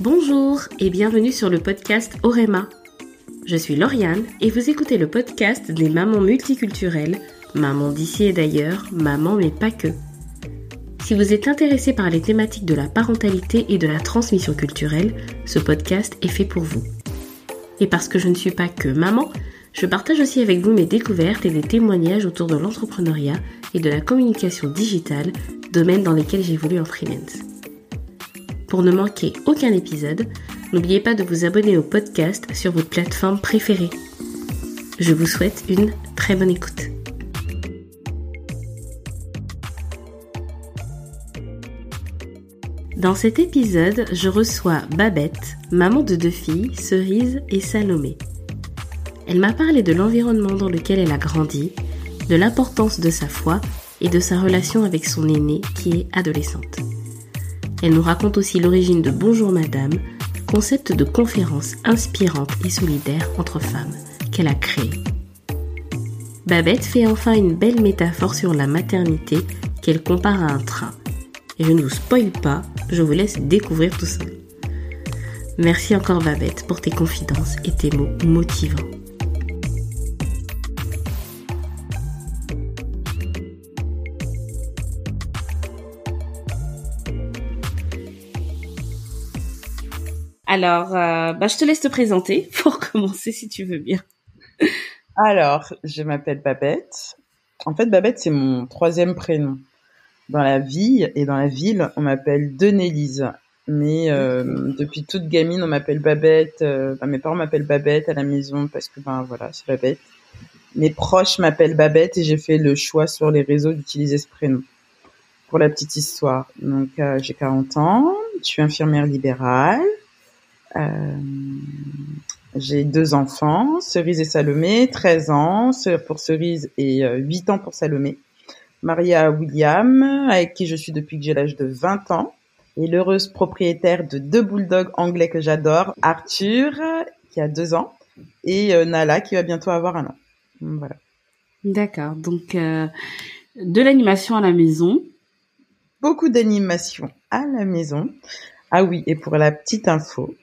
Bonjour et bienvenue sur le podcast Orema. Je suis Lauriane et vous écoutez le podcast des mamans multiculturelles, mamans d'ici et d'ailleurs, mamans mais pas que. Si vous êtes intéressé par les thématiques de la parentalité et de la transmission culturelle, ce podcast est fait pour vous. Et parce que je ne suis pas que maman, je partage aussi avec vous mes découvertes et des témoignages autour de l'entrepreneuriat et de la communication digitale, domaines dans lesquels j'évolue en freelance. Pour ne manquer aucun épisode, n'oubliez pas de vous abonner au podcast sur votre plateforme préférée. Je vous souhaite une très bonne écoute. Dans cet épisode, je reçois Babette, maman de deux filles, Cerise et Salomé. Elle m'a parlé de l'environnement dans lequel elle a grandi, de l'importance de sa foi et de sa relation avec son aînée qui est adolescente. Elle nous raconte aussi l'origine de Bonjour Madame, concept de conférence inspirante et solidaire entre femmes qu'elle a créé. Babette fait enfin une belle métaphore sur la maternité qu'elle compare à un train. Et je ne vous spoile pas, je vous laisse découvrir tout ça. Merci encore Babette pour tes confidences et tes mots motivants. Alors, euh, bah, je te laisse te présenter pour commencer si tu veux bien. Alors, je m'appelle Babette. En fait, Babette, c'est mon troisième prénom. Dans la vie et dans la ville, on m'appelle Denélise. Mais euh, depuis toute gamine, on m'appelle Babette. Euh, mes parents m'appellent Babette à la maison parce que, ben voilà, c'est Babette. Mes proches m'appellent Babette et j'ai fait le choix sur les réseaux d'utiliser ce prénom. Pour la petite histoire. Donc, j'ai 40 ans, je suis infirmière libérale. Euh, j'ai deux enfants, Cerise et Salomé, 13 ans pour Cerise et 8 euh, ans pour Salomé. Maria William, avec qui je suis depuis que j'ai l'âge de 20 ans. Et l'heureuse propriétaire de deux bulldogs anglais que j'adore, Arthur, qui a deux ans, et euh, Nala, qui va bientôt avoir un an. Voilà. D'accord. Donc, de l'animation à la maison. Beaucoup d'animation à la maison. Ah oui, et pour la petite info,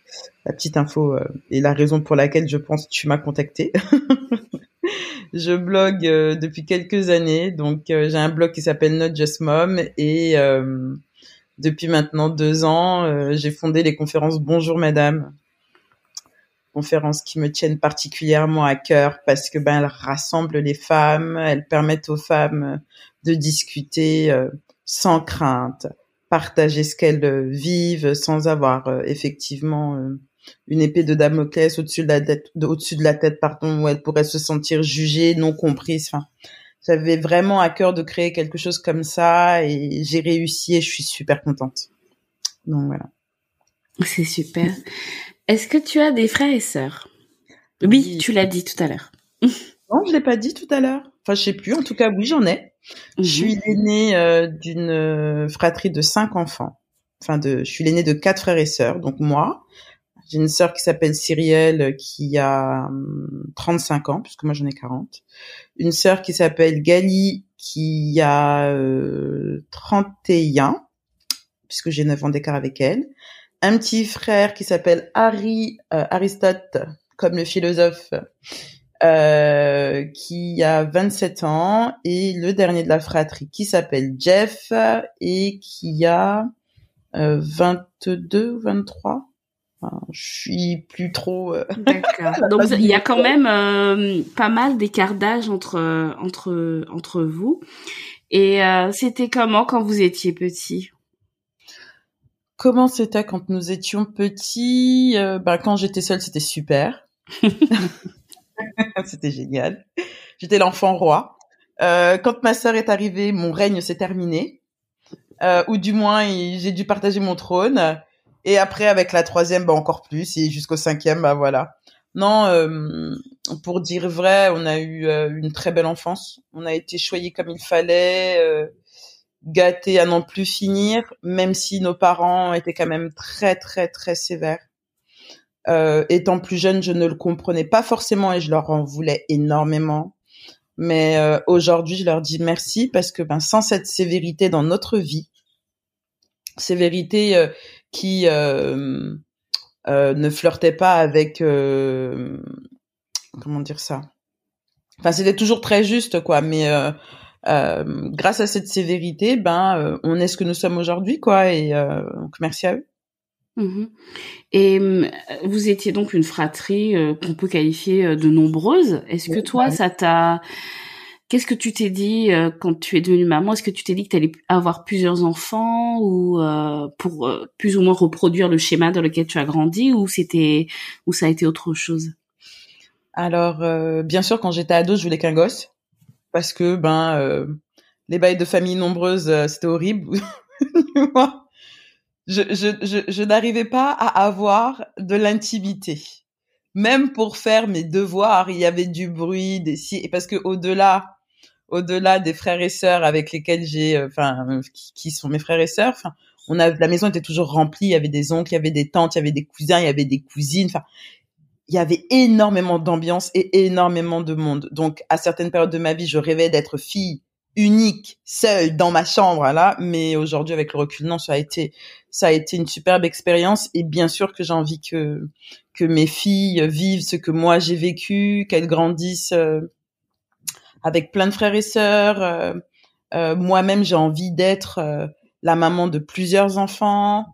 la petite info euh, et la raison pour laquelle je pense que tu m'as contacté. je blogue euh, depuis quelques années, donc euh, j'ai un blog qui s'appelle Not Just Mom et depuis maintenant deux ans, j'ai fondé les conférences Bonjour Madame, conférences qui me tiennent particulièrement à cœur parce que ben elles rassemblent les femmes, elles permettent aux femmes de discuter sans crainte, partager ce qu'elles euh, vivent sans avoir euh, effectivement euh, une épée de Damoclès au-dessus de la tête, au-dessus de la tête, pardon, où elles pourraient se sentir jugées, non comprises. Enfin, j'avais vraiment à cœur de créer quelque chose comme ça et j'ai réussi et je suis super contente. Donc voilà. C'est super. Est-ce que tu as des frères et sœurs? Oui, tu l'as dit tout à l'heure. non, je l'ai pas dit tout à l'heure. Enfin, je sais plus. En tout cas, oui, j'en ai. Je suis mhm. l'aînée euh, d'une euh, fratrie de cinq enfants. Enfin, de, je suis l'aînée de quatre frères et sœurs. Donc moi, j'ai une sœur qui s'appelle Cyrielle qui a 35 hum, ans, puisque moi j'en ai 40. Une sœur qui s'appelle Gali qui a euh, 31, puisque j'ai 9 ans d'écart avec elle. Un petit frère qui s'appelle Harry euh, Aristote, comme le philosophe, euh, qui a 27 ans et le dernier de la fratrie qui s'appelle Jeff et qui a euh, 22 ou 23. je suis plus trop. Euh, D'accord. Donc il y a quand même euh, pas mal d'écart d'âge entre entre entre vous. Et c'était comment quand vous étiez petit? Comment c'était quand nous étions petits? Ben quand j'étais seule, c'était super. C'était génial. J'étais l'enfant roi. Euh, quand ma sœur est arrivée, mon règne s'est terminé. Euh, ou du moins, j'ai dû partager mon trône. Et après, avec la troisième, bah, encore plus. Et jusqu'au cinquième, bah voilà. Non, euh, pour dire vrai, on a eu euh, une très belle enfance. On a été choyés comme il fallait, euh, gâtés à n'en plus finir, même si nos parents étaient quand même très, très, très sévères. Euh, étant plus jeune, je ne le comprenais pas forcément et je leur en voulais énormément. Mais euh, aujourd'hui, je leur dis merci parce que ben, sans cette sévérité dans notre vie, sévérité euh, qui ne flirtait pas avec comment dire ça? Enfin, c'était toujours très juste, quoi. Mais grâce à cette sévérité, ben, on est ce que nous sommes aujourd'hui, quoi. Et donc, merci à eux. Mmh Et vous étiez donc une fratrie qu'on peut qualifier de nombreuse. Est-ce que toi, ça t'a Qu'est-ce que tu t'es dit euh, quand tu es devenue maman? Est-ce que tu t'es dit que tu allais avoir plusieurs enfants ou euh, pour euh, plus ou moins reproduire le schéma dans lequel tu as grandi ou c'était ou ça a été autre chose? Alors bien sûr quand j'étais ado, je voulais qu'un gosse parce que ben les bails de famille nombreuses c'était horrible. je je, je, je n'arrivais pas à avoir de l'intimité. Même pour faire mes devoirs, il y avait du bruit, des si parce que au-delà au-delà des frères et sœurs avec lesquels j'ai, euh, enfin, euh, qui, sont mes frères et sœurs, enfin, on a, la maison était toujours remplie. Il y avait des oncles, il y avait des tantes, il y avait des cousins, il y avait des cousines. Enfin, il y avait énormément d'ambiance et énormément de monde. Donc, à certaines périodes de ma vie, je rêvais d'être fille unique, seule dans ma chambre, là. Mais aujourd'hui, avec le recul, non, ça a été, ça a été une superbe expérience. Et bien sûr que j'ai envie que, que mes filles vivent ce que moi j'ai vécu, qu'elles grandissent euh, avec plein de frères et sœurs. Euh, euh, moi-même, j'ai envie d'être la maman de plusieurs enfants.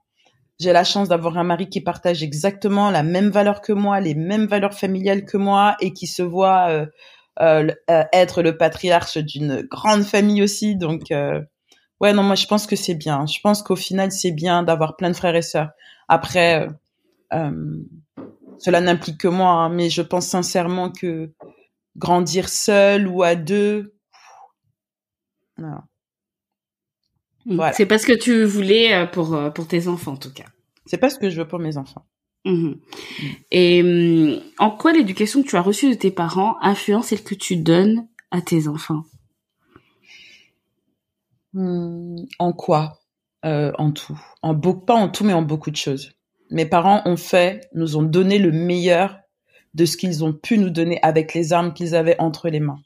J'ai la chance d'avoir un mari qui partage exactement la même valeur que moi, les mêmes valeurs familiales que moi et qui se voit être le patriarche d'une grande famille aussi. Donc, ouais, non, moi, je pense que c'est bien. Je pense qu'au final, c'est bien d'avoir plein de frères et sœurs. Après, cela n'implique que moi, hein, mais je pense sincèrement que grandir seul ou à deux. Non. Voilà. C'est pas ce que tu voulais euh, pour, euh, pour tes enfants, en tout cas. C'est pas ce que je veux pour mes enfants. Mmh. Et hmm, en quoi l'éducation que tu as reçue de tes parents influence celle que tu donnes à tes enfants? Hmm, En quoi euh, En tout? En pas en tout, mais en beaucoup de choses. Mes parents ont fait, nous ont donné le meilleur de ce qu'ils ont pu nous donner avec les armes qu'ils avaient entre les mains.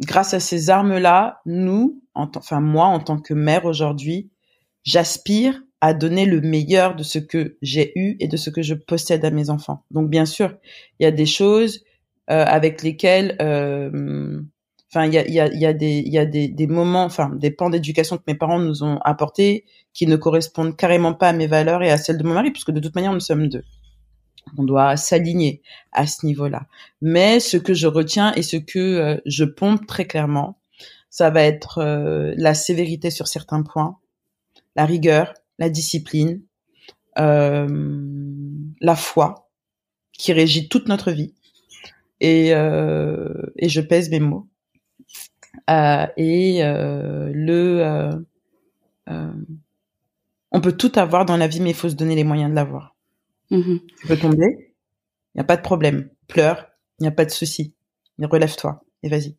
Grâce à ces armes-là, nous, enfin moi en tant que mère aujourd'hui, j'aspire à donner le meilleur de ce que j'ai eu et de ce que je possède à mes enfants. Donc bien sûr, il y a des choses euh, avec lesquelles, euh, enfin il y a, y, a, y a, des, y a des, des moments, enfin des pans d'éducation que mes parents nous ont apportés qui ne correspondent carrément pas à mes valeurs et à celles de mon mari, puisque de toute manière nous sommes deux. On doit s'aligner à ce niveau-là. Mais ce que je retiens et ce que euh, je pompe très clairement, ça va être euh, la sévérité sur certains points, la rigueur, la discipline, euh, la foi qui régit toute notre vie. Et, et je pèse mes mots. Et le, on peut tout avoir dans la vie, mais il faut se donner les moyens de l'avoir. Mhm. Tu peux tomber, il n'y a pas de problème. Pleure, il n'y a pas de souci. Relève-toi et vas-y.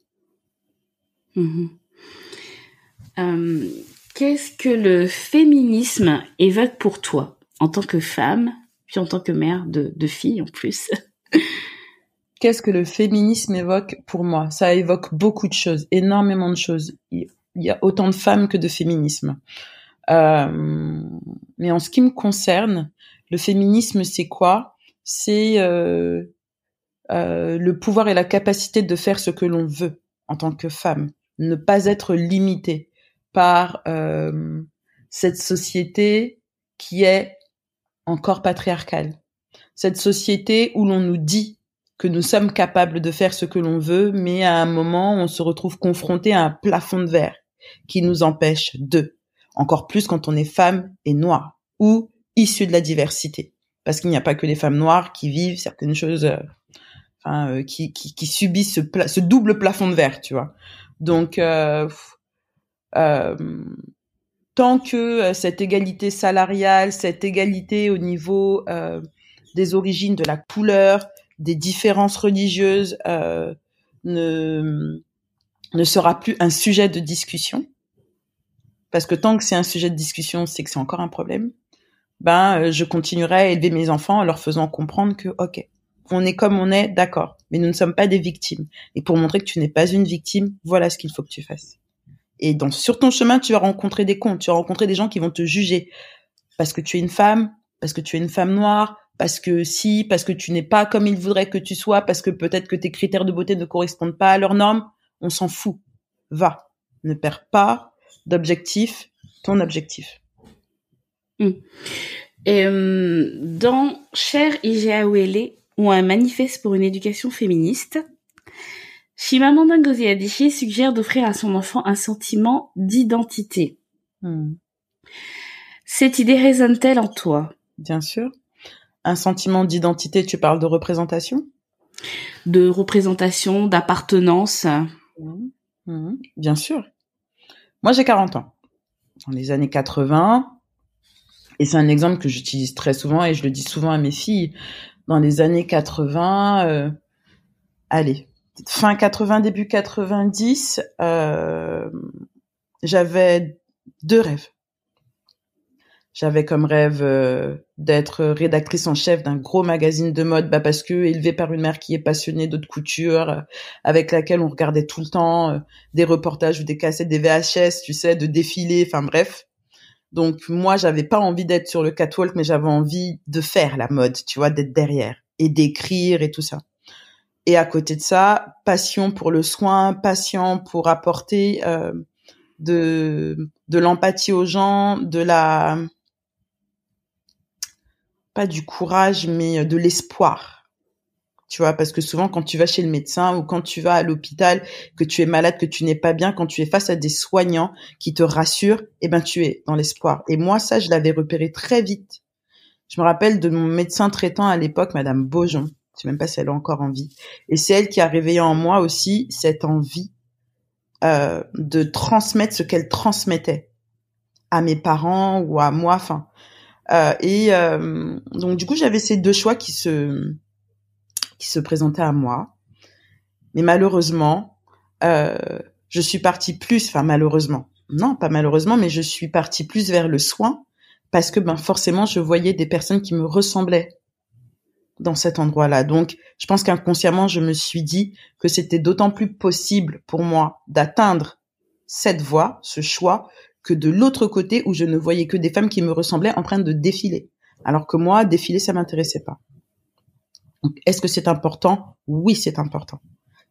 Mhm. Euh, qu'est-ce que le féminisme évoque pour toi en tant que femme, puis en tant que mère de, de fille en plus? Qu'est-ce que le féminisme évoque pour moi Ça évoque beaucoup de choses, énormément de choses. Il y a autant de femmes que de féminisme. Euh, mais en ce qui me concerne, le féminisme, c'est quoi? C'est euh, euh, le pouvoir et la capacité de faire ce que l'on veut en tant que femme, ne pas être limité par cette société qui est encore patriarcale, cette société où l'on nous dit que nous sommes capables de faire ce que l'on veut, mais à un moment, on se retrouve confronté à un plafond de verre qui nous empêche de, encore plus quand on est femme et noire, ou issus de la diversité. Parce qu'il n'y a pas que les femmes noires qui vivent certaines choses, euh, enfin, euh, qui, qui, qui, subissent ce, ce, double plafond de verre, tu vois. Donc, euh, euh tant que cette égalité salariale, cette égalité au niveau des origines, de la couleur, des différences religieuses ne, ne sera plus un sujet de discussion, parce que tant que c'est un sujet de discussion, c'est que c'est encore un problème. Ben euh, je continuerai à élever mes enfants en leur faisant comprendre que ok, on est comme on est, d'accord, mais nous ne sommes pas des victimes. Et pour montrer que tu n'es pas une victime, voilà ce qu'il faut que tu fasses. Et donc sur ton chemin, tu vas rencontrer des cons, tu vas rencontrer des gens qui vont te juger. Parce que tu es une femme, parce que tu es une femme noire, parce que si, parce que tu n'es pas comme ils voudraient que tu sois, parce que peut-être que tes critères de beauté ne correspondent pas à leurs normes, on s'en fout. Va. Ne perds pas d'objectif, ton objectif. Hmm. Et, euh, dans Cher IGA ou un manifeste pour une éducation féministe, Chimamanda Ngozi Adichie suggère d'offrir à son enfant un sentiment d'identité. Hmm. Cette idée résonne-t-elle en toi? Bien sûr. Un sentiment d'identité, tu parles de représentation? De représentation, d'appartenance. Hmm. Hmm. Bien sûr. Moi, j'ai 40 ans. Dans les années 80, et c'est un exemple que j'utilise très souvent et je le dis souvent à mes filles. Dans les années 80, euh, allez, fin 80, début 90, euh, j'avais deux rêves. J'avais comme rêve euh, d'être rédactrice en chef d'un gros magazine de mode, bah parce que élevée par une mère qui est passionnée de couture, euh, avec laquelle on regardait tout le temps euh, des reportages ou des cassettes, des VHS, tu sais, de défilés, enfin bref. Donc moi, j'avais pas envie d'être sur le catwalk, mais j'avais envie de faire la mode, tu vois, d'être derrière et d'écrire et tout ça. Et à côté de ça, passion pour le soin, passion pour apporter de de l'empathie aux gens, de la pas du courage, mais euh, de l'espoir. Tu vois, parce que souvent quand tu vas chez le médecin ou quand tu vas à l'hôpital, que tu es malade, que tu n'es pas bien, quand tu es face à des soignants qui te rassurent, eh ben tu es dans l'espoir. Et moi, ça, je l'avais repéré très vite. Je me rappelle de mon médecin traitant à l'époque, Madame Beaujon. Je sais même pas si elle est encore en vie. Et c'est elle qui a réveillé en moi aussi cette envie euh, de transmettre ce qu'elle transmettait à mes parents ou à moi. Enfin, et euh, donc du coup, j'avais ces deux choix qui se qui se présentaient à moi. Mais malheureusement, euh, je suis partie plus, enfin malheureusement, non, pas malheureusement, mais je suis partie plus vers le soin parce que ben forcément, je voyais des personnes qui me ressemblaient dans cet endroit-là. Donc, je pense qu'inconsciemment, je me suis dit que c'était d'autant plus possible pour moi d'atteindre cette voie, ce choix, que de l'autre côté où je ne voyais que des femmes qui me ressemblaient en train de défiler. Alors que moi, défiler, ça m'intéressait pas. Est-ce que c'est important? Oui, c'est important.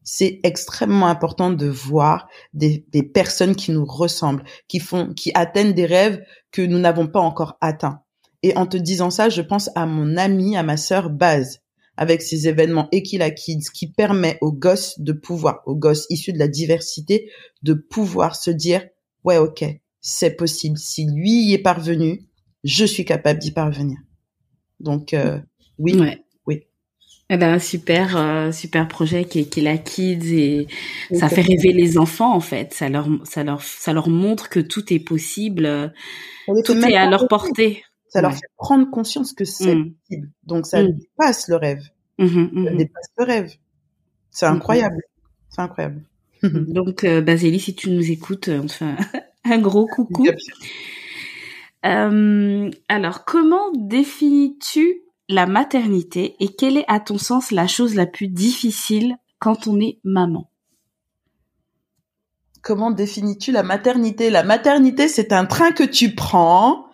C'est extrêmement important de voir des, personnes qui nous ressemblent, qui font, qui atteignent des rêves que nous n'avons pas encore atteints. Et en te disant ça, je pense à mon amie, à ma sœur Baz, avec ses événements Equila Kids, qui permet aux gosses de pouvoir, aux gosses issus de la diversité, de pouvoir se dire, ouais, ok, c'est possible. Si lui y est parvenu, je suis capable d'y parvenir. Donc euh, oui, oui. Eh ben super euh, super projet qui est, qui la Kids et ça fait rêver les enfants en fait. Ça leur ça leur ça leur montre que tout est possible. Tout est à leur portée. Ça leur fait prendre conscience que c'est mm. possible. Donc ça mm. dépasse le rêve. Mm-hmm, ça mm-hmm. dépasse le rêve. C'est mm-hmm. incroyable. C'est incroyable. Donc euh, Basili, si tu nous écoutes, enfin un gros coucou. Euh, alors, comment définis-tu la maternité et quelle est à ton sens la chose la plus difficile quand on est maman? Comment définis-tu la maternité? La maternité, c'est un train que tu prends.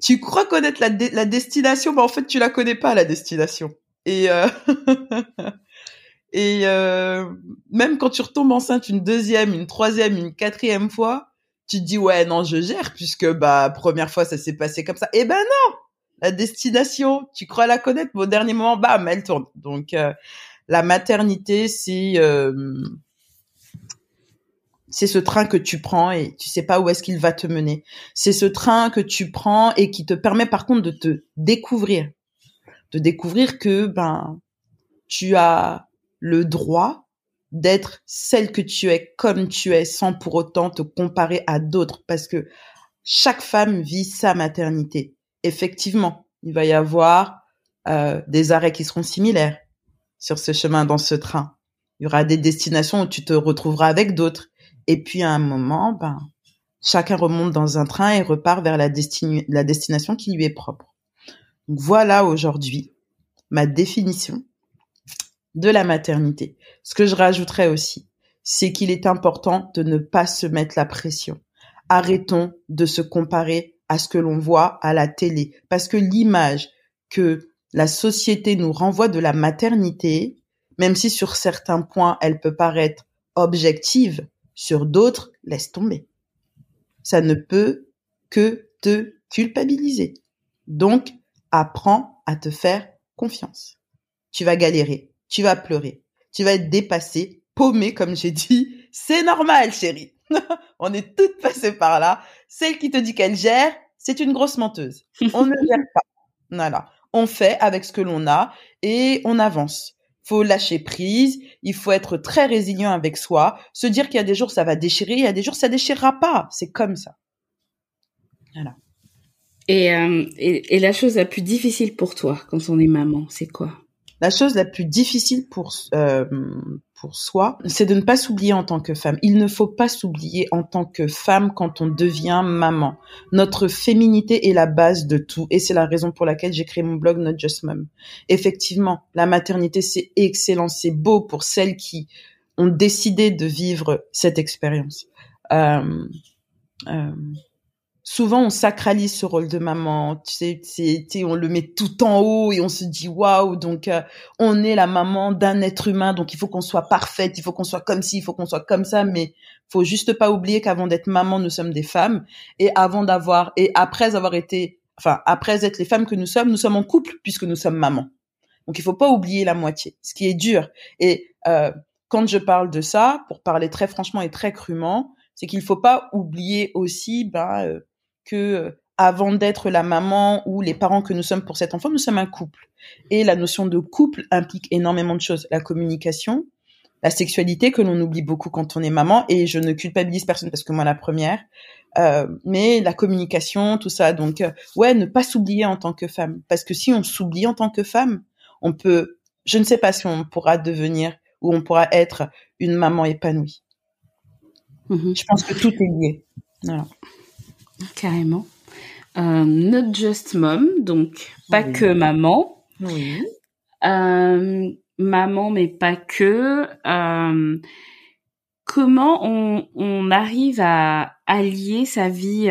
Tu crois connaître la, destination, mais en fait, tu la connais pas la destination. Et euh, et euh, même quand tu retombes enceinte une deuxième, une troisième, une quatrième fois, tu te dis ouais non je gère puisque bah première fois ça s'est passé comme ça. Eh ben non, la destination, tu crois la connaître, mais au dernier moment bam elle tourne. Donc euh, la maternité c'est euh, c'est ce train que tu prends et tu sais pas où est-ce qu'il va te mener. C'est ce train que tu prends et qui te permet par contre de te découvrir, de découvrir que ben tu as le droit d'être celle que tu es comme tu es sans pour autant te comparer à d'autres parce que chaque femme vit sa maternité. Effectivement, il va y avoir euh, des arrêts qui seront similaires sur ce chemin, dans ce train. Il y aura des destinations où tu te retrouveras avec d'autres. Et puis à un moment, ben, chacun remonte dans un train et repart vers la, destination qui lui est propre. Voilà aujourd'hui ma définition de la maternité. Ce que je rajouterais aussi, c'est qu'il est important de ne pas se mettre la pression. Arrêtons de se comparer à ce que l'on voit à la télé. Parce que l'image que la société nous renvoie de la maternité, même si sur certains points elle peut paraître objective, sur d'autres, laisse tomber. Ça ne peut que te culpabiliser. Donc, apprends à te faire confiance. Tu vas galérer, tu vas pleurer, tu vas être dépassé, paumé, comme j'ai dit. C'est normal, chérie. On est toutes passées par là. Celle qui te dit qu'elle gère, c'est une grosse menteuse. On ne gère pas. Voilà. On fait avec ce que l'on a et on avance. Faut lâcher prise. Il faut être très résilient avec soi. Se dire qu'il y a des jours ça va déchirer, il y a des jours ça déchirera pas. C'est comme ça. Voilà. Et, euh, et, et la chose la plus difficile pour toi quand on est maman, c'est quoi? La chose la plus difficile pour euh, pour soi, c'est de ne pas s'oublier en tant que femme. Il ne faut pas s'oublier en tant que femme quand on devient maman. Notre féminité est la base de tout et c'est la raison pour laquelle j'ai créé mon blog Not Just Mom. Effectivement, la maternité c'est excellent, c'est beau pour celles qui ont décidé de vivre cette expérience. Euh, euh, souvent on sacralise ce rôle de maman. Tu sais, on le met tout en haut et on se dit waouh. Donc euh, on est la maman d'un être humain, donc il faut qu'on soit parfaite, il faut qu'on soit comme ci, il faut qu'on soit comme ça. Mais faut juste pas oublier qu'avant d'être maman, nous sommes des femmes et avant d'avoir et après avoir été, enfin après être les femmes que nous sommes, nous sommes en couple puisque nous sommes maman. Donc il faut pas oublier la moitié, ce qui est dur. Et euh, quand je parle de ça, pour parler très franchement et très crûment, c'est qu'il faut pas oublier aussi ben, euh, que euh, avant d'être la maman ou les parents que nous sommes pour cet enfant, nous sommes un couple. Et la notion de couple implique énormément de choses. La communication, la sexualité que l'on oublie beaucoup quand on est maman, et je ne culpabilise personne parce que moi la première, euh, mais la communication, tout ça. Donc euh, ouais, ne pas s'oublier en tant que femme, parce que si on s'oublie en tant que femme, on peut, je ne sais pas si on pourra devenir ou on pourra être une maman épanouie. Mm-hmm. Je pense que tout est lié. Voilà. Carrément. Euh, not just mom, donc pas que maman. Oui. Euh, maman, mais pas que. Euh, comment on, on, arrive à allier sa vie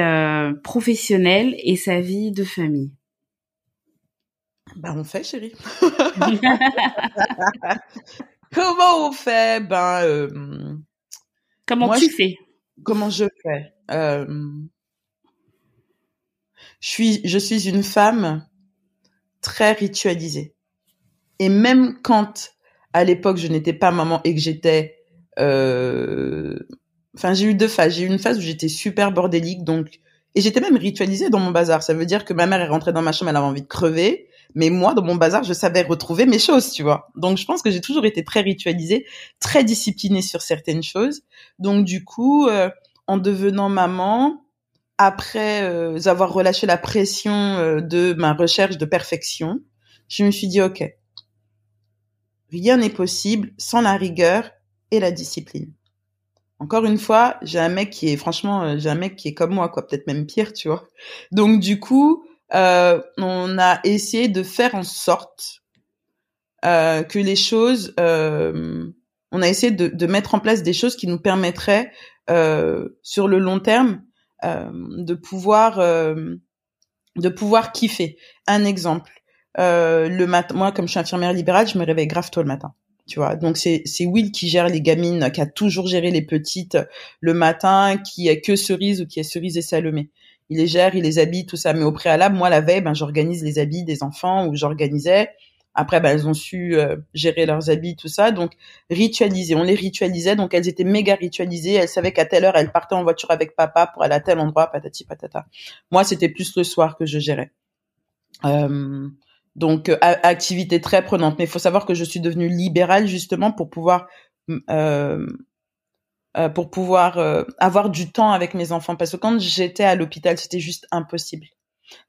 professionnelle et sa vie de famille? Ben on fait, chérie. comment on fait? Ben comment tu fais? Comment je fais? Je suis, je suis une femme très ritualisée. Et même quand, à l'époque, je n'étais pas maman et que j'étais, euh... enfin, j'ai eu deux phases. J'ai eu une phase où j'étais super bordélique, donc, et j'étais même ritualisée dans mon bazar. Ça veut dire que ma mère est rentrée dans ma chambre, elle avait envie de crever. Mais moi, dans mon bazar, je savais retrouver mes choses, tu vois. Donc, je pense que j'ai toujours été très ritualisée, très disciplinée sur certaines choses. Donc, du coup, euh, en devenant maman, après euh, avoir relâché la pression euh, de ma recherche de perfection, je me suis dit, OK, rien n'est possible sans la rigueur et la discipline. Encore une fois, j'ai un mec qui est, franchement, euh, j'ai un mec qui est comme moi, quoi, peut-être même pire, tu vois. Donc, du coup, on a essayé de faire en sorte que les choses, on a essayé de, de, mettre en place des choses qui nous permettraient, sur le long terme, euh, de pouvoir euh, de pouvoir kiffer. Un exemple, euh, le matin, moi comme je suis infirmière libérale, je me réveille grave tôt le matin. Tu vois, donc c'est c'est Will qui gère les gamines, qui a toujours géré les petites le matin, qui est que cerise ou qui est cerise et salomé. Il les gère, il les habille, tout ça. Mais au préalable, moi la veille, ben j'organise les habits des enfants ou j'organisais après, bah, elles ont su euh, gérer leurs habits, tout ça. Donc, ritualiser. On les ritualisait. Donc, elles étaient méga ritualisées. Elles savaient qu'à telle heure, elles partaient en voiture avec papa pour aller à tel endroit, patati patata. Moi, c'était plus le soir que je gérais. Euh, donc, euh, activité très prenante. Mais il faut savoir que je suis devenue libérale justement pour pouvoir euh, pour pouvoir avoir du temps avec mes enfants. Parce que quand j'étais à l'hôpital, c'était juste impossible.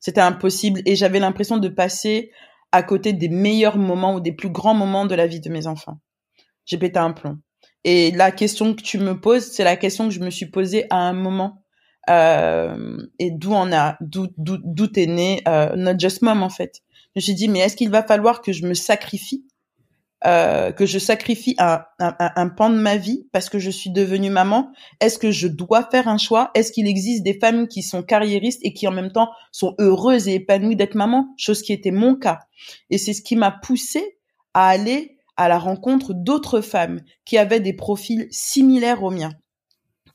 C'était impossible et j'avais l'impression de passer à côté des meilleurs moments ou des plus grands moments de la vie de mes enfants. J'ai pété un plomb. Et la question que tu me poses, c'est la question que je me suis posée à un moment. Euh, et d'où on a, d'où d'où est né euh, notre Just Mom en fait. Je me suis dit mais est-ce qu'il va falloir que je me sacrifie euh, que je sacrifie un, un, un, pan de ma vie parce que je suis devenue maman Est-ce que je dois faire un choix? Est-ce qu'il existe des femmes qui sont carriéristes et qui en même temps sont heureuses et épanouies d'être maman? Chose qui était mon cas. Et c'est ce qui m'a poussée à aller à la rencontre d'autres femmes qui avaient des profils similaires aux miens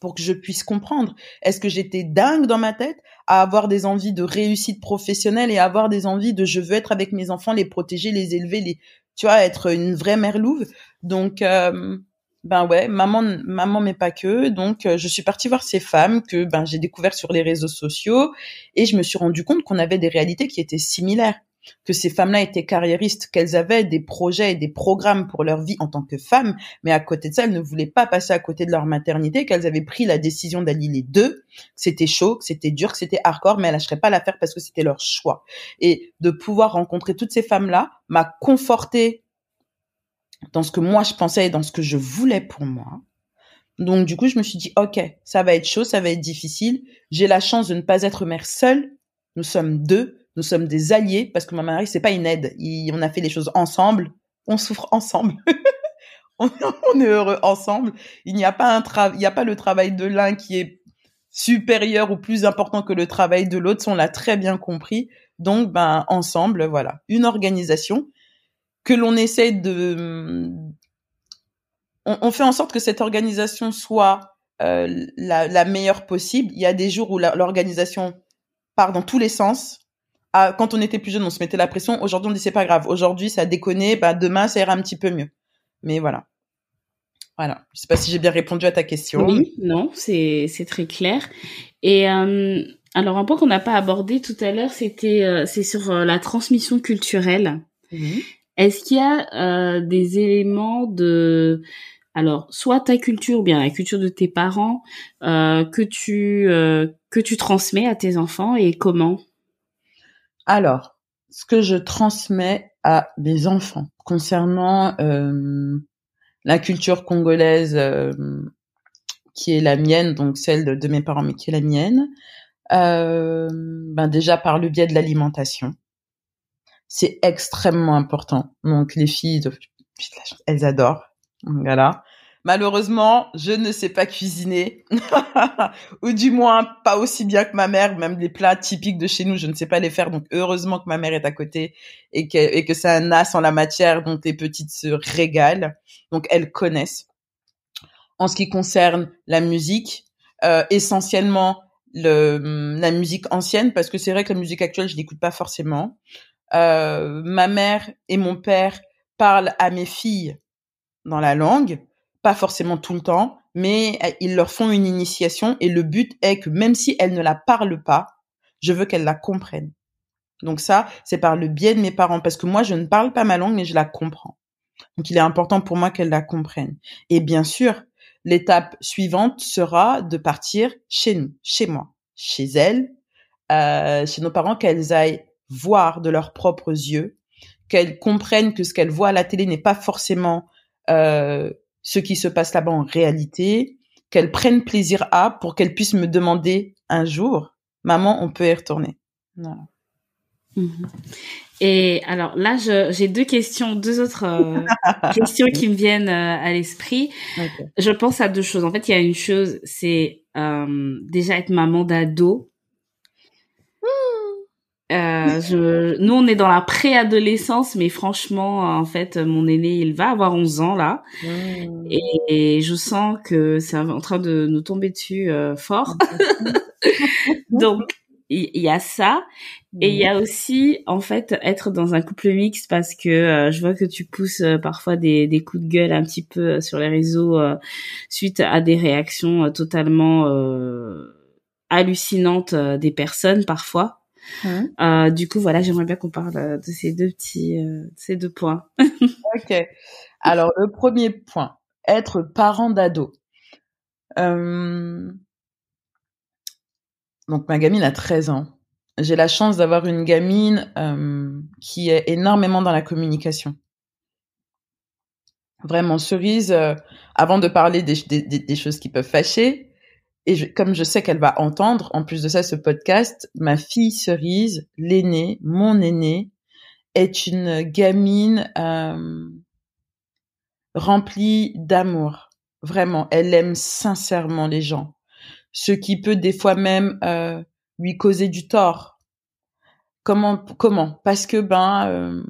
pour que je puisse comprendre. Est-ce que j'étais dingue dans ma tête à avoir des envies de réussite professionnelle et avoir des envies de je veux être avec mes enfants, les protéger, les élever, les tu vois, être une vraie mère louve. Donc, euh, ben ouais, maman, maman, mais pas que. Donc, euh, je suis partie voir ces femmes que ben j'ai découvert sur les réseaux sociaux et je me suis rendu compte qu'on avait des réalités qui étaient similaires que ces femmes-là étaient carriéristes, qu'elles avaient des projets et des programmes pour leur vie en tant que femmes, mais à côté de ça, elles ne voulaient pas passer à côté de leur maternité, qu'elles avaient pris la décision d'allier les deux. C'était chaud, que c'était dur, que c'était hardcore, mais elles lâcheraient pas l'affaire parce que c'était leur choix. Et de pouvoir rencontrer toutes ces femmes-là m'a conforté dans ce que moi je pensais et dans ce que je voulais pour moi. Donc du coup, je me suis dit, ok, ça va être chaud, ça va être difficile. J'ai la chance de ne pas être mère seule. Nous sommes deux nous sommes des alliés parce que ma mari c'est pas une aide. on a fait les choses ensemble, on souffre ensemble. on, est heureux ensemble. Il n'y a pas un il n'y a pas le travail de l'un qui est supérieur ou plus important que le travail de l'autre. On l'a très bien compris. Donc, ben, ensemble, voilà, une organisation que l'on essaie de, on, fait en sorte que cette organisation soit euh, la meilleure possible. Il y a des jours où l'organisation part dans tous les sens quand on était plus jeune, on se mettait la pression. Aujourd'hui, on dit c'est pas grave. Aujourd'hui, ça a déconné. Bah, demain, ça ira un petit peu mieux. Mais voilà. Voilà. Je sais pas si j'ai bien répondu à ta question. Oui, non, c'est c'est très clair. Et euh, alors un point qu'on n'a pas abordé tout à l'heure, c'était euh, c'est sur euh, la transmission culturelle. Mhm. Est-ce qu'il y a des éléments de alors soit ta culture ou bien la culture de tes parents que tu que tu transmets à tes enfants et comment? Alors, ce que je transmets à des enfants concernant euh, la culture congolaise euh, qui est la mienne, donc celle de, mes parents, mais qui est la mienne, euh, ben déjà par le biais de l'alimentation. C'est extrêmement important. Donc les filles, elles adorent. Voilà. Malheureusement, je ne sais pas cuisiner, ou du moins pas aussi bien que ma mère. Même les plats typiques de chez nous, je ne sais pas les faire. Donc heureusement que ma mère est à côté et que, et que c'est un as en la matière dont les petites se régalent. Donc elles connaissent. En ce qui concerne la musique, euh, essentiellement le, la musique ancienne, parce que c'est vrai que la musique actuelle, je l'écoute pas forcément. Euh, ma mère et mon père parlent à mes filles dans la langue pas forcément tout le temps, mais euh, ils leur font une initiation et le but est que même si elles ne la parlent pas, je veux qu'elles la comprennent. Donc ça, c'est par le biais de mes parents parce que moi, je ne parle pas ma langue, mais je la comprends. Donc il est important pour moi qu'elles la comprennent. Et bien sûr, l'étape suivante sera de partir chez nous, chez moi, chez elles, euh, chez nos parents, qu'elles aillent voir de leurs propres yeux, qu'elles comprennent que ce qu'elles voient à la télé n'est pas forcément euh, ce qui se passe là-bas en réalité, qu'elles prennent plaisir à pour qu'elles puissent me demander un jour, maman, on peut y retourner. Mhm. Et alors là, j'ai deux questions, deux autres euh, questions qui me viennent euh, à l'esprit. Je pense à deux choses. En fait, il y a une chose, c'est euh, déjà être maman d'ado. Euh, je, nous, on est dans la préadolescence, mais franchement, en fait, mon aîné, il va avoir 11 ans là, mmh. et, je sens que c'est en train de nous tomber dessus euh, fort. Donc, il y, a ça, et il y a aussi, en fait, être dans un couple mixte parce que euh, je vois que tu pousses euh, parfois des, des coups de gueule un petit peu sur les réseaux suite à des réactions totalement hallucinantes des personnes parfois. Hein euh, du coup, voilà, j'aimerais bien qu'on parle euh, de ces deux petits, euh, ces deux points. ok. Alors, le premier point, être parent d'ado. Donc, ma gamine a 13 ans. J'ai la chance d'avoir une gamine qui est énormément dans la communication. Vraiment, cerise, avant de parler des, des choses qui peuvent fâcher, et comme je sais qu'elle va entendre, en plus de ça, ce podcast, ma fille Cerise, l'aînée, mon aînée, est une gamine euh, remplie d'amour. Vraiment, elle aime sincèrement les gens. Ce qui peut des fois même euh, lui causer du tort. Comment Comment? Parce que ben, euh,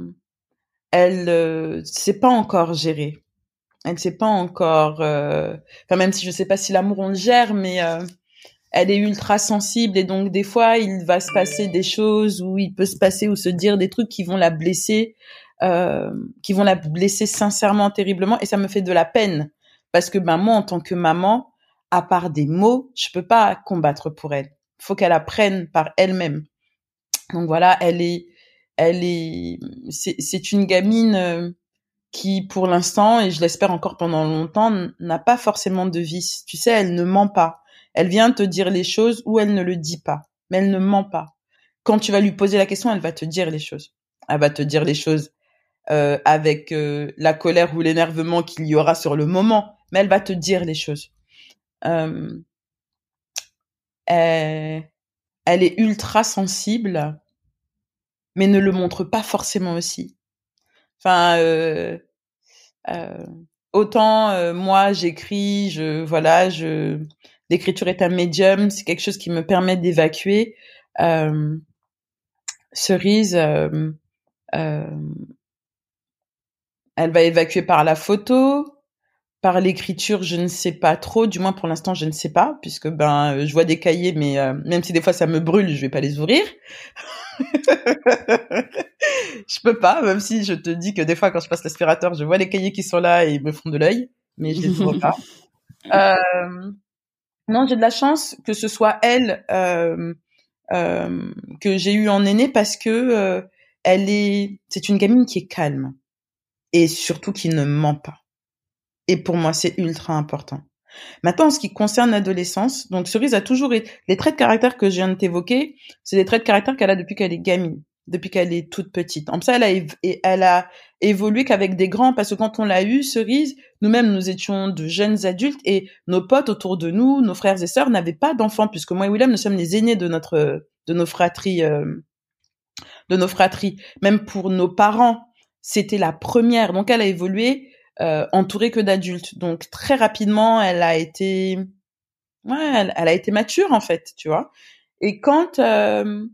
elle euh, sait pas encore gérer. Elle sait pas encore. Euh, enfin, même si je sais pas si l'amour on le gère, mais elle est ultra sensible et donc des fois il va se passer des choses où il peut se passer ou se dire des trucs qui vont la blesser, euh, qui vont la blesser sincèrement, terriblement et ça me fait de la peine parce que ben moi en tant que maman, à part des mots, je peux pas combattre pour elle. Faut qu'elle apprenne par elle-même. Donc voilà, elle est, elle est, c'est une gamine euh, qui pour l'instant et je l'espère encore pendant longtemps n'a pas forcément de vice. Tu sais, elle ne ment pas elle vient te dire les choses ou elle ne le dit pas, mais elle ne ment pas. Quand tu vas lui poser la question, elle va te dire les choses. Elle va te dire les choses euh, avec euh, la colère ou l'énervement qu'il y aura sur le moment, mais elle va te dire les choses. Euh, elle, elle est ultra sensible, mais ne le montre pas forcément aussi. Enfin, euh, euh, autant euh, moi j'écris, je voilà, l'écriture est un médium, c'est quelque chose qui me permet d'évacuer. Cerise, elle va évacuer par la photo, par l'écriture, je ne sais pas trop. Du moins pour l'instant, je ne sais pas, puisque ben je vois des cahiers, mais même si des fois ça me brûle, je vais pas les ouvrir. je peux pas, même si je te dis que des fois quand je passe l'aspirateur, je vois les cahiers qui sont là et ils me font de l'œil, mais je les ouvre pas. Euh, non, j'ai de la chance que ce soit elle euh, euh, que j'ai eu en aînée parce que euh, elle est, c'est une gamine qui est calme et surtout qui ne ment pas. Et pour moi, c'est ultra important. Maintenant, en ce qui concerne l'adolescence, donc Cerise a toujours été, les traits de caractère que je viens de t'évoquer, c'est des traits de caractère qu'elle a depuis qu'elle est gamine depuis qu'elle est toute petite. En ça, elle a, elle a évolué qu'avec des grands, parce que quand on l'a eu, Cerise, nous-mêmes, nous étions de jeunes adultes et nos potes autour de nous, nos frères et sœurs, n'avaient pas d'enfants, puisque moi et William, nous sommes les aînés de notre, de nos fratries, euh, de nos fratries. Même pour nos parents, c'était la première. Donc, elle a évolué euh, entourée que d'adultes. Donc, très rapidement, elle a été, ouais, elle, a été mature en fait, tu vois. Et quand euh,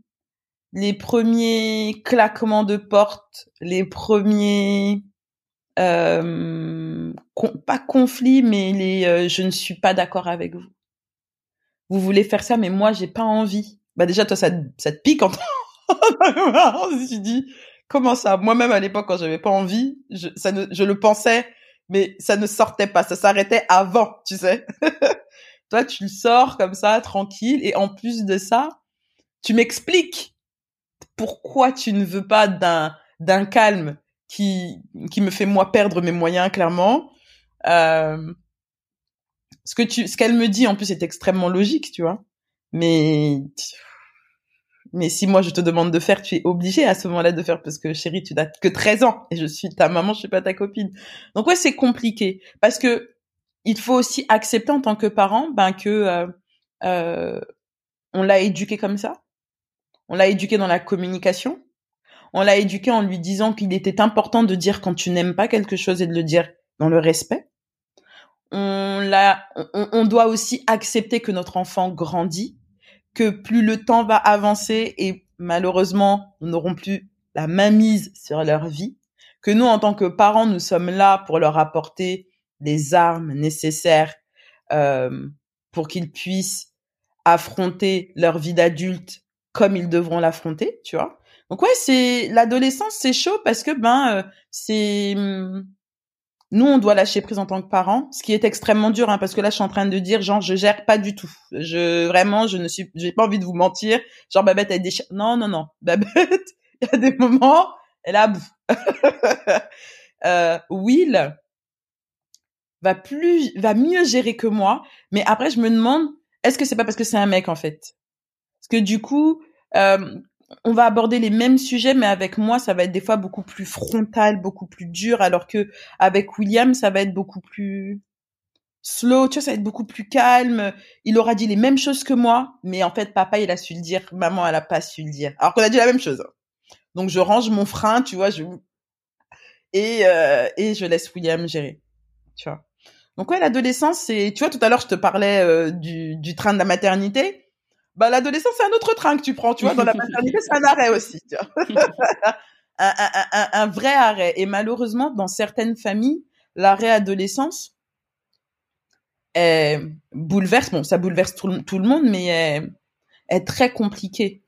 les premiers claquements de porte, les premiers euh, pas conflits, mais les euh, je ne suis pas d'accord avec vous. Vous voulez faire ça, mais moi j'ai pas envie. Bah déjà toi ça, ça te pique en je dit comment ça? Moi-même à l'époque quand j'avais pas envie, je, ça ne, je le pensais, mais ça ne sortait pas, ça s'arrêtait avant, tu sais. toi tu le sors comme ça tranquille et en plus de ça, tu m'expliques pourquoi tu ne veux pas d'un d'un calme qui qui me fait moi perdre mes moyens clairement. Euh, ce que tu ce qu'elle me dit en plus est extrêmement logique tu vois. Mais mais si moi je te demande de faire tu es obligé à ce moment-là de faire parce que chérie tu n'as que 13 ans et je suis ta maman je suis pas ta copine. Donc ouais c'est compliqué. Parce que il faut aussi accepter en tant que parent ben que euh, euh, on l'a éduqué comme ça on l'a éduqué dans la communication. On l'a éduqué en lui disant qu'il était important de dire quand tu n'aimes pas quelque chose et de le dire dans le respect. On l'a, on, doit aussi accepter que notre enfant grandit, que plus le temps va avancer et malheureusement, nous n'aurons plus la mise sur leur vie, que nous, en tant que parents, nous sommes là pour leur apporter les armes nécessaires euh, pour qu'ils puissent affronter leur vie d'adulte comme ils devront l'affronter, tu vois. Donc ouais, c'est l'adolescence, c'est chaud parce que ben euh, c'est hmm, nous on doit lâcher prise en tant que parents, ce qui est extrêmement dur hein, parce que là je suis en train de dire genre je gère pas du tout. Je vraiment je ne suis j'ai pas envie de vous mentir, genre Babette a des non non non, Babette, il y a des moments elle a bout. euh, Will va plus va mieux gérer que moi, mais après je me demande est-ce que c'est pas parce que c'est un mec en fait? Que du coup, euh, on va aborder les mêmes sujets, mais avec moi, ça va être des fois beaucoup plus frontal, beaucoup plus dur, alors que avec William, ça va être beaucoup plus slow, tu vois, ça va être beaucoup plus calme. Il aura dit les mêmes choses que moi, mais en fait, papa, il a su le dire, maman, elle a pas su le dire. Alors qu'on a dit la même chose. Donc, je range mon frein, tu vois, je et euh, et je laisse William gérer. tu vois. Donc ouais, l'adolescence, c'est, tu vois, tout à l'heure, je te parlais euh, du, du train de la maternité. Bah, l'adolescence, c'est un autre train que tu prends, tu vois. Dans la maternité, c'est un arrêt aussi, tu vois. un, un, un, un, vrai arrêt. Et malheureusement, dans certaines familles, l'arrêt adolescence est bouleverse. Bon, ça bouleverse tout, tout le monde, mais est, est, très compliqué.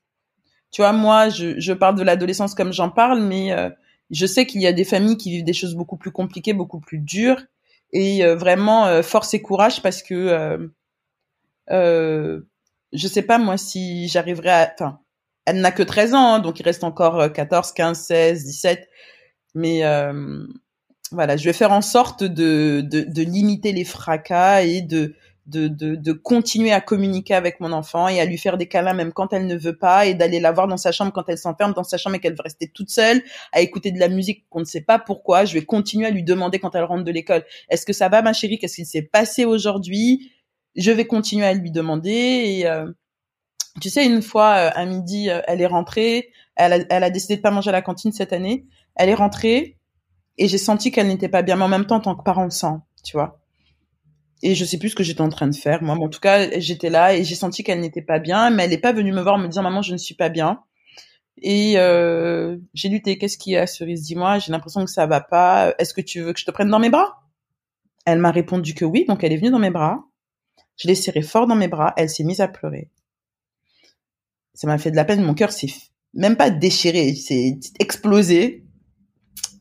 Tu vois, moi, je, je parle de l'adolescence comme j'en parle, mais euh, je sais qu'il y a des familles qui vivent des choses beaucoup plus compliquées, beaucoup plus dures. Et euh, vraiment, euh, force et courage parce que je sais pas moi si j'arriverai à... Enfin, elle n'a que 13 ans, hein, donc il reste encore 14, 15, 16, 17. Mais euh, voilà, je vais faire en sorte de, de, de limiter les fracas et de, de, de, de, continuer à communiquer avec mon enfant et à lui faire des câlins même quand elle ne veut pas et d'aller la voir dans sa chambre quand elle s'enferme dans sa chambre et qu'elle veut rester toute seule, à écouter de la musique qu'on ne sait pas pourquoi. Je vais continuer à lui demander quand elle rentre de l'école, est-ce que ça va ma chérie, qu'est-ce qui s'est passé aujourd'hui? Je vais continuer à lui demander et euh, tu sais, une fois euh, à midi, euh, elle est rentrée, elle a, elle a décidé de pas manger à la cantine cette année, elle est rentrée et j'ai senti qu'elle n'était pas bien, mais en même temps, tant que parent, on tu vois et je sais plus ce que j'étais en train de faire. Moi, en tout cas, j'étais là et j'ai senti qu'elle n'était pas bien, mais elle n'est pas venue me voir me dire maman, je ne suis pas bien. Et euh, j'ai lutté. Qu'est-ce qu'il y a, Cerise? Dis-moi. J'ai l'impression que ça va pas. Est-ce que tu veux que je te prenne dans mes bras? Elle m'a répondu que oui, donc elle est venue dans mes bras. Je l'ai serrée fort dans mes bras. Elle s'est mise à pleurer. Ça m'a fait de la peine. Mon cœur s'est même pas déchiré, c'est explosé.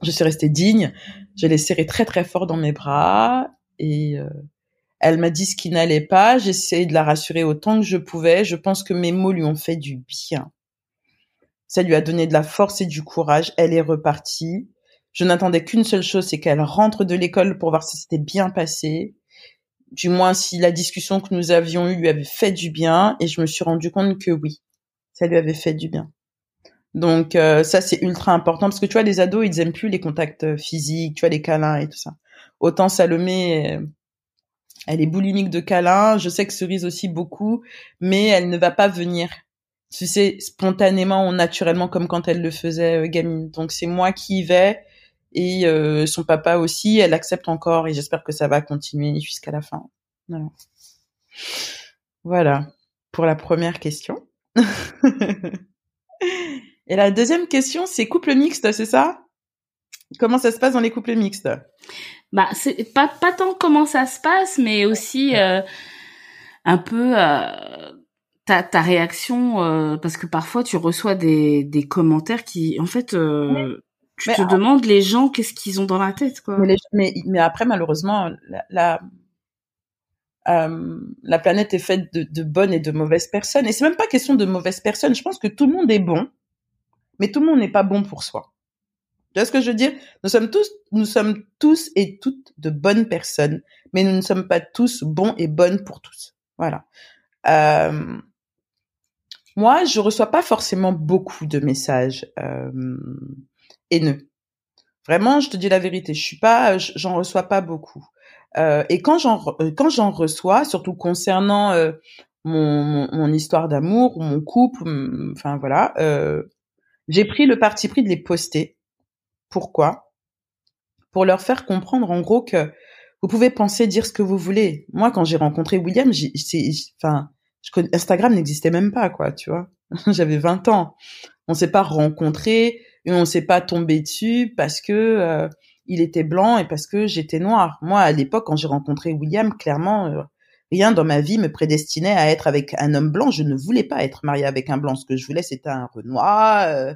Je suis restée digne. Je l'ai serrée très très fort dans mes bras et euh, elle m'a dit ce qui n'allait pas. J'ai essayé de la rassurer autant que je pouvais. Je pense que mes mots lui ont fait du bien. Ça lui a donné de la force et du courage. Elle est repartie. Je n'attendais qu'une seule chose, c'est qu'elle rentre de l'école pour voir si c'était bien passé. Du moins, si la discussion que nous avions eue lui avait fait du bien. Et je me suis rendu compte que oui, ça lui avait fait du bien. Donc euh, ça, c'est ultra important parce que tu vois, les ados, ils aiment plus les contacts physiques, tu vois, les câlins et tout ça. Autant Salomé, elle est boulimique de câlins. Je sais que Cerise aussi beaucoup, mais elle ne va pas venir. Tu sais, spontanément ou naturellement comme quand elle le faisait euh, gamine. Donc c'est moi qui y vais et euh, son papa aussi. Elle accepte encore et j'espère que ça va continuer jusqu'à la fin. Voilà. Voilà pour la première question. et la deuxième question, c'est couple mixte, c'est ça? Comment ça se passe dans les couples mixtes? Bah c'est pas pas tant comment ça se passe mais aussi euh, un peu euh, ta ta réaction euh, parce que parfois tu reçois des des commentaires qui en fait euh, tu te demandes les gens qu'est-ce qu'ils ont dans la tête quoi. Mais, mais, mais après malheureusement la la, euh, la planète est faite de, de bonnes et de mauvaises personnes. Et c'est même pas question de mauvaises personnes. Je pense que tout le monde est bon mais tout le monde n'est pas bon pour soi. Tu vois ce que je veux dire? Nous sommes tous, nous sommes tous et toutes de bonnes personnes, mais nous ne sommes pas tous bons et bonnes pour tous. Voilà. Euh, moi, je reçois pas forcément beaucoup de messages euh, haineux. Vraiment, je te dis la vérité, je suis pas, j'en reçois pas beaucoup. Euh, et quand j'en quand j'en reçois, surtout concernant euh, mon, mon, mon, histoire d'amour, mon couple, enfin voilà, euh, j'ai pris le parti pris de les poster pourquoi? Pour leur faire comprendre en gros que vous pouvez penser, dire ce que vous voulez. Moi, quand j'ai rencontré William, enfin, Instagram n'existait même pas, quoi, tu vois. J'avais 20 ans. On s'est pas rencontré et on s'est pas tombé dessus parce que euh, il était blanc et parce que j'étais noire. Moi, à l'époque, quand j'ai rencontré William, clairement, euh, rien dans ma vie me prédestinait à être avec un homme blanc. Je ne voulais pas être mariée avec un blanc. Ce que je voulais, c'était un Renoir, euh,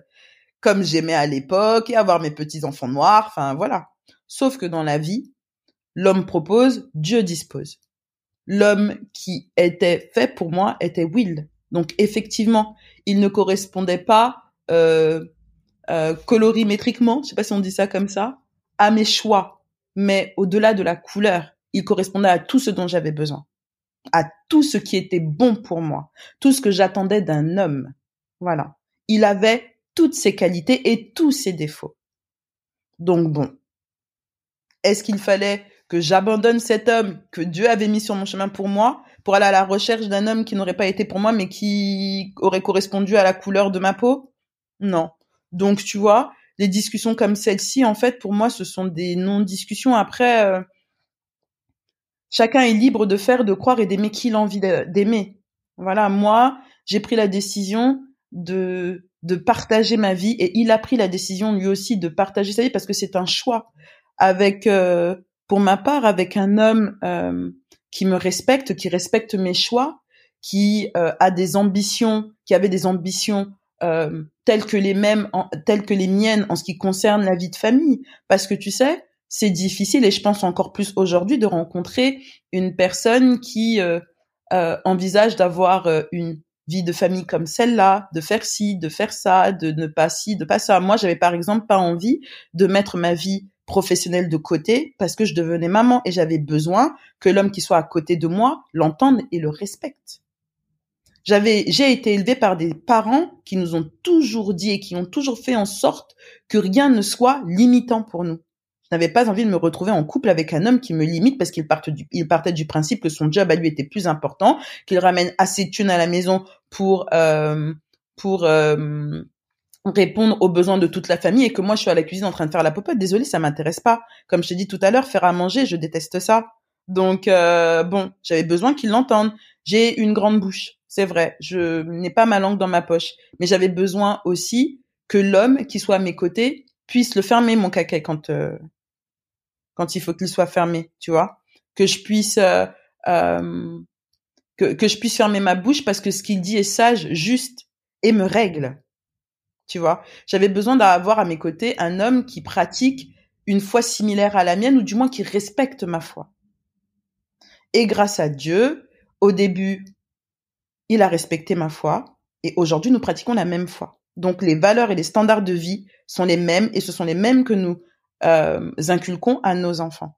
comme j'aimais à l'époque et avoir mes petits enfants noirs. Enfin, voilà. Sauf que dans la vie, l'homme propose, Dieu dispose. L'homme qui était fait pour moi était Will. Donc effectivement, il ne correspondait pas euh, euh, colorimétriquement, je sais pas si on dit ça comme ça, à mes choix, mais au-delà de la couleur, il correspondait à tout ce dont j'avais besoin, à tout ce qui était bon pour moi, tout ce que j'attendais d'un homme. Voilà. Il avait toutes ses qualités et tous ses défauts. Donc bon, est-ce qu'il fallait que j'abandonne cet homme que Dieu avait mis sur mon chemin pour moi pour aller à la recherche d'un homme qui n'aurait pas été pour moi mais qui aurait correspondu à la couleur de ma peau? Non. Donc tu vois, les discussions comme celle-ci, en fait, pour moi, ce sont des non-discussions. Après, euh, Chacun est libre de faire, de croire et d'aimer qui il a envie d'aimer. Voilà, moi, j'ai pris la décision de de partager ma vie et il a pris la décision lui aussi de partager sa vie parce que c'est un choix avec euh, pour ma part avec un homme euh, qui me respecte, qui respecte mes choix, qui a des ambitions, qui avait des ambitions telles que les mêmes, que les miennes en ce qui concerne la vie de famille. Parce que tu sais, c'est difficile et je pense encore plus aujourd'hui de rencontrer une personne qui envisage d'avoir une vie de famille comme celle-là, de faire ci, de faire ça, de ne pas ci, de pas ça. Moi, j'avais par exemple pas envie de mettre ma vie professionnelle de côté parce que je devenais maman et j'avais besoin que l'homme qui soit à côté de moi l'entende et le respecte. J'avais, j'ai été élevée par des parents qui nous ont toujours dit et qui ont toujours fait en sorte que rien ne soit limitant pour nous. Je n'avais pas envie de me retrouver en couple avec un homme qui me limite parce qu'il partait du, principe que son job à lui était plus important, qu'il ramène assez de thunes à la maison pour euh, pour euh, répondre aux besoins de toute la famille et que moi je suis à la cuisine en train de faire la popote. Désolée, ça m'intéresse pas. Comme je t'ai dit tout à l'heure, faire à manger, je déteste ça. Donc euh, bon, j'avais besoin qu'il l'entende. J'ai une grande bouche, c'est vrai. Je n'ai pas ma langue dans ma poche, mais j'avais besoin aussi que l'homme qui soit à mes côtés puisse le fermer mon caca quand euh, quand il faut qu'il soit fermé, tu vois, euh, euh, que je puisse fermer ma bouche parce que ce qu'il dit est sage, juste et me règle. Tu vois, j'avais besoin d'avoir à mes côtés un homme qui pratique une foi similaire à la mienne ou du moins qui respecte ma foi. Et grâce à Dieu, au début, il a respecté ma foi et aujourd'hui nous pratiquons la même foi. Donc les valeurs et les standards de vie sont les mêmes et ce sont les mêmes que nous euh, inculquons à nos enfants.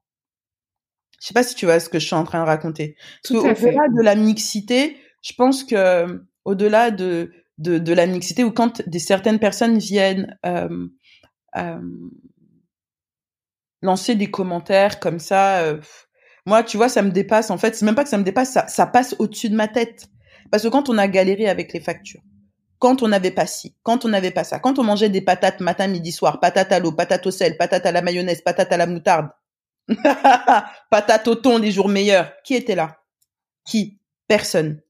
Je sais pas si tu vois ce que je suis en train de raconter. au-delà de la mixité, je pense que au-delà de, de, de la mixité ou quand des certaines personnes viennent euh, euh, lancer des commentaires comme ça, euh, moi tu vois ça me dépasse en fait. C'est même pas que ça me dépasse, ça, ça passe au-dessus de ma tête. Parce que quand on a galéré avec les factures, quand on n'avait pas ci, quand on n'avait pas ça, quand on mangeait des patates matin, midi, soir, patates à l'eau, patates au sel, patates à la mayonnaise, patates à la moutarde, patates au thon les jours meilleurs, qui était là? Qui? Personne.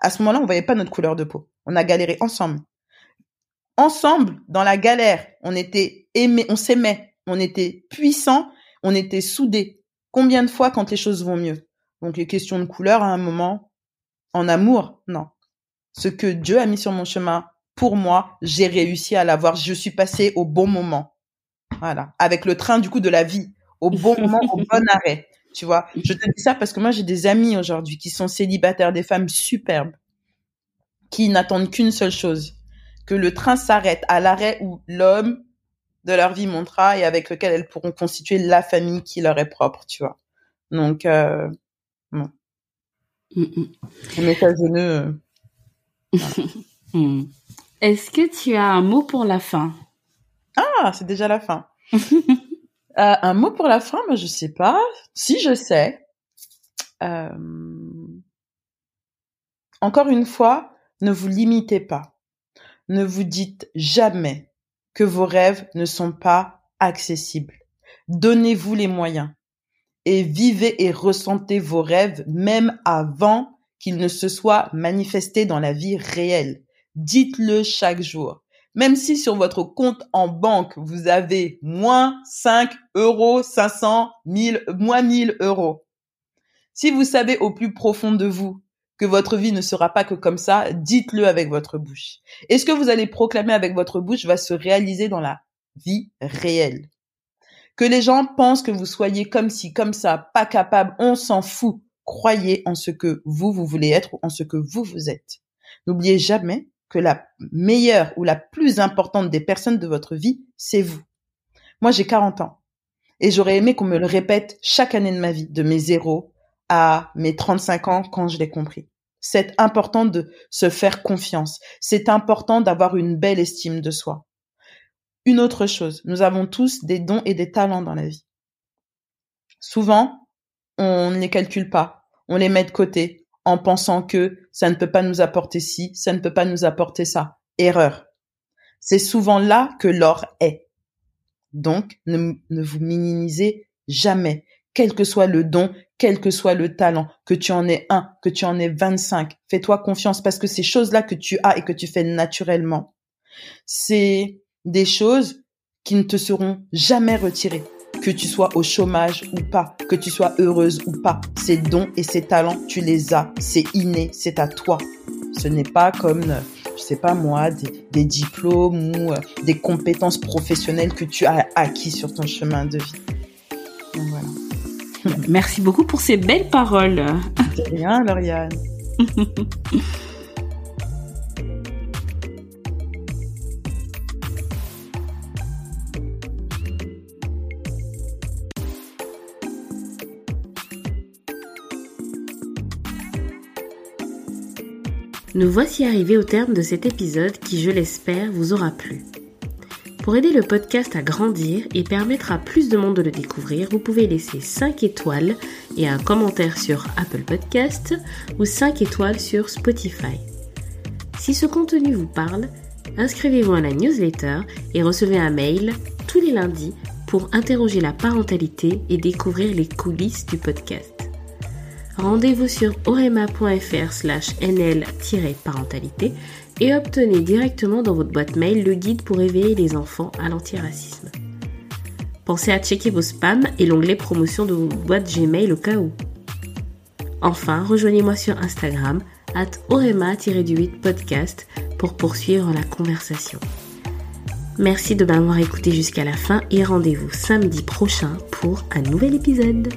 À ce moment-là, on voyait pas notre couleur de peau. On a galéré ensemble. Ensemble, dans la galère, on était aimés, on s'aimait, on était puissants, on était soudés. Combien de fois quand les choses vont mieux? Donc les questions de couleur à un moment, en amour, non ce que Dieu a mis sur mon chemin pour moi, j'ai réussi à l'avoir. Je suis passée au bon moment. Voilà. Avec le train, du coup, de la vie. Au bon moment, au bon arrêt. Tu vois? Je te dis ça parce que moi, j'ai des amis aujourd'hui qui sont célibataires, des femmes superbes, qui n'attendent qu'une seule chose. Que le train s'arrête à l'arrêt où l'homme de leur vie montera et avec lequel elles pourront constituer la famille qui leur est propre, tu vois? Donc, euh, bon. Message euh, Hmm. Est-ce que tu as un mot pour la fin? Ah, c'est déjà la fin. Euh, un mot pour la fin, mais je sais pas. Si je sais. Euh, encore une fois, ne vous limitez pas. Ne vous dites jamais que vos rêves ne sont pas accessibles. Donnez-vous les moyens et vivez et ressentez vos rêves même avant qu'il ne se soit manifesté dans la vie réelle. Dites-le chaque jour. Même si sur votre compte en banque, vous avez moins 5 euros, 500, 1000, moins 1000 euros. Si vous savez au plus profond de vous que votre vie ne sera pas que comme ça, dites-le avec votre bouche. Et ce que vous allez proclamer avec votre bouche va se réaliser dans la vie réelle. Que les gens pensent que vous soyez comme ci, comme ça, pas capable, on s'en fout croyez en ce que vous, vous voulez être ou en ce que vous, vous êtes. N'oubliez jamais que la meilleure ou la plus importante des personnes de votre vie, c'est vous. Moi, j'ai 40 ans et j'aurais aimé qu'on me le répète chaque année de ma vie, de mes zéros à mes 35 ans quand je l'ai compris. C'est important de se faire confiance. C'est important d'avoir une belle estime de soi. Une autre chose, nous avons tous des dons et des talents dans la vie. Souvent, on ne les calcule pas, on les met de côté en pensant que ça ne peut pas nous apporter ci, ça ne peut pas nous apporter ça. Erreur. C'est souvent là que l'or est. Donc, ne, vous minimisez jamais, quel que soit le don, quel que soit le talent, que tu en aies un, que tu en aies 25, fais-toi confiance parce que ces choses-là que tu as et que tu fais naturellement, c'est des choses qui ne te seront jamais retirées. Que tu sois au chômage ou pas, que tu sois heureuse ou pas, ces dons et ces talents, tu les as, c'est inné, c'est à toi. Ce n'est pas comme, je sais pas moi, des, diplômes ou euh, des compétences professionnelles que tu as acquis sur ton chemin de vie. voilà. Merci beaucoup pour ces belles paroles. De rien, Lauriane. Nous voici arrivés au terme de cet épisode qui, je l'espère, vous aura plu. Pour aider le podcast à grandir et permettre à plus de monde de le découvrir, vous pouvez laisser 5 étoiles et un commentaire sur Apple Podcast ou 5 étoiles sur Spotify. Si ce contenu vous parle, inscrivez-vous à la newsletter et recevez un mail tous les lundis pour interroger la parentalité et découvrir les coulisses du podcast rendez-vous sur orema.fr slash nl-parentalité et obtenez directement dans votre boîte mail le guide pour éveiller les enfants à l'antiracisme. Pensez à checker vos spams et l'onglet promotion de vos boîtes Gmail au cas où. Enfin, rejoignez-moi sur Instagram at orema-du8 podcast pour poursuivre la conversation. Merci de m'avoir écouté jusqu'à la fin et rendez-vous samedi prochain pour un nouvel épisode.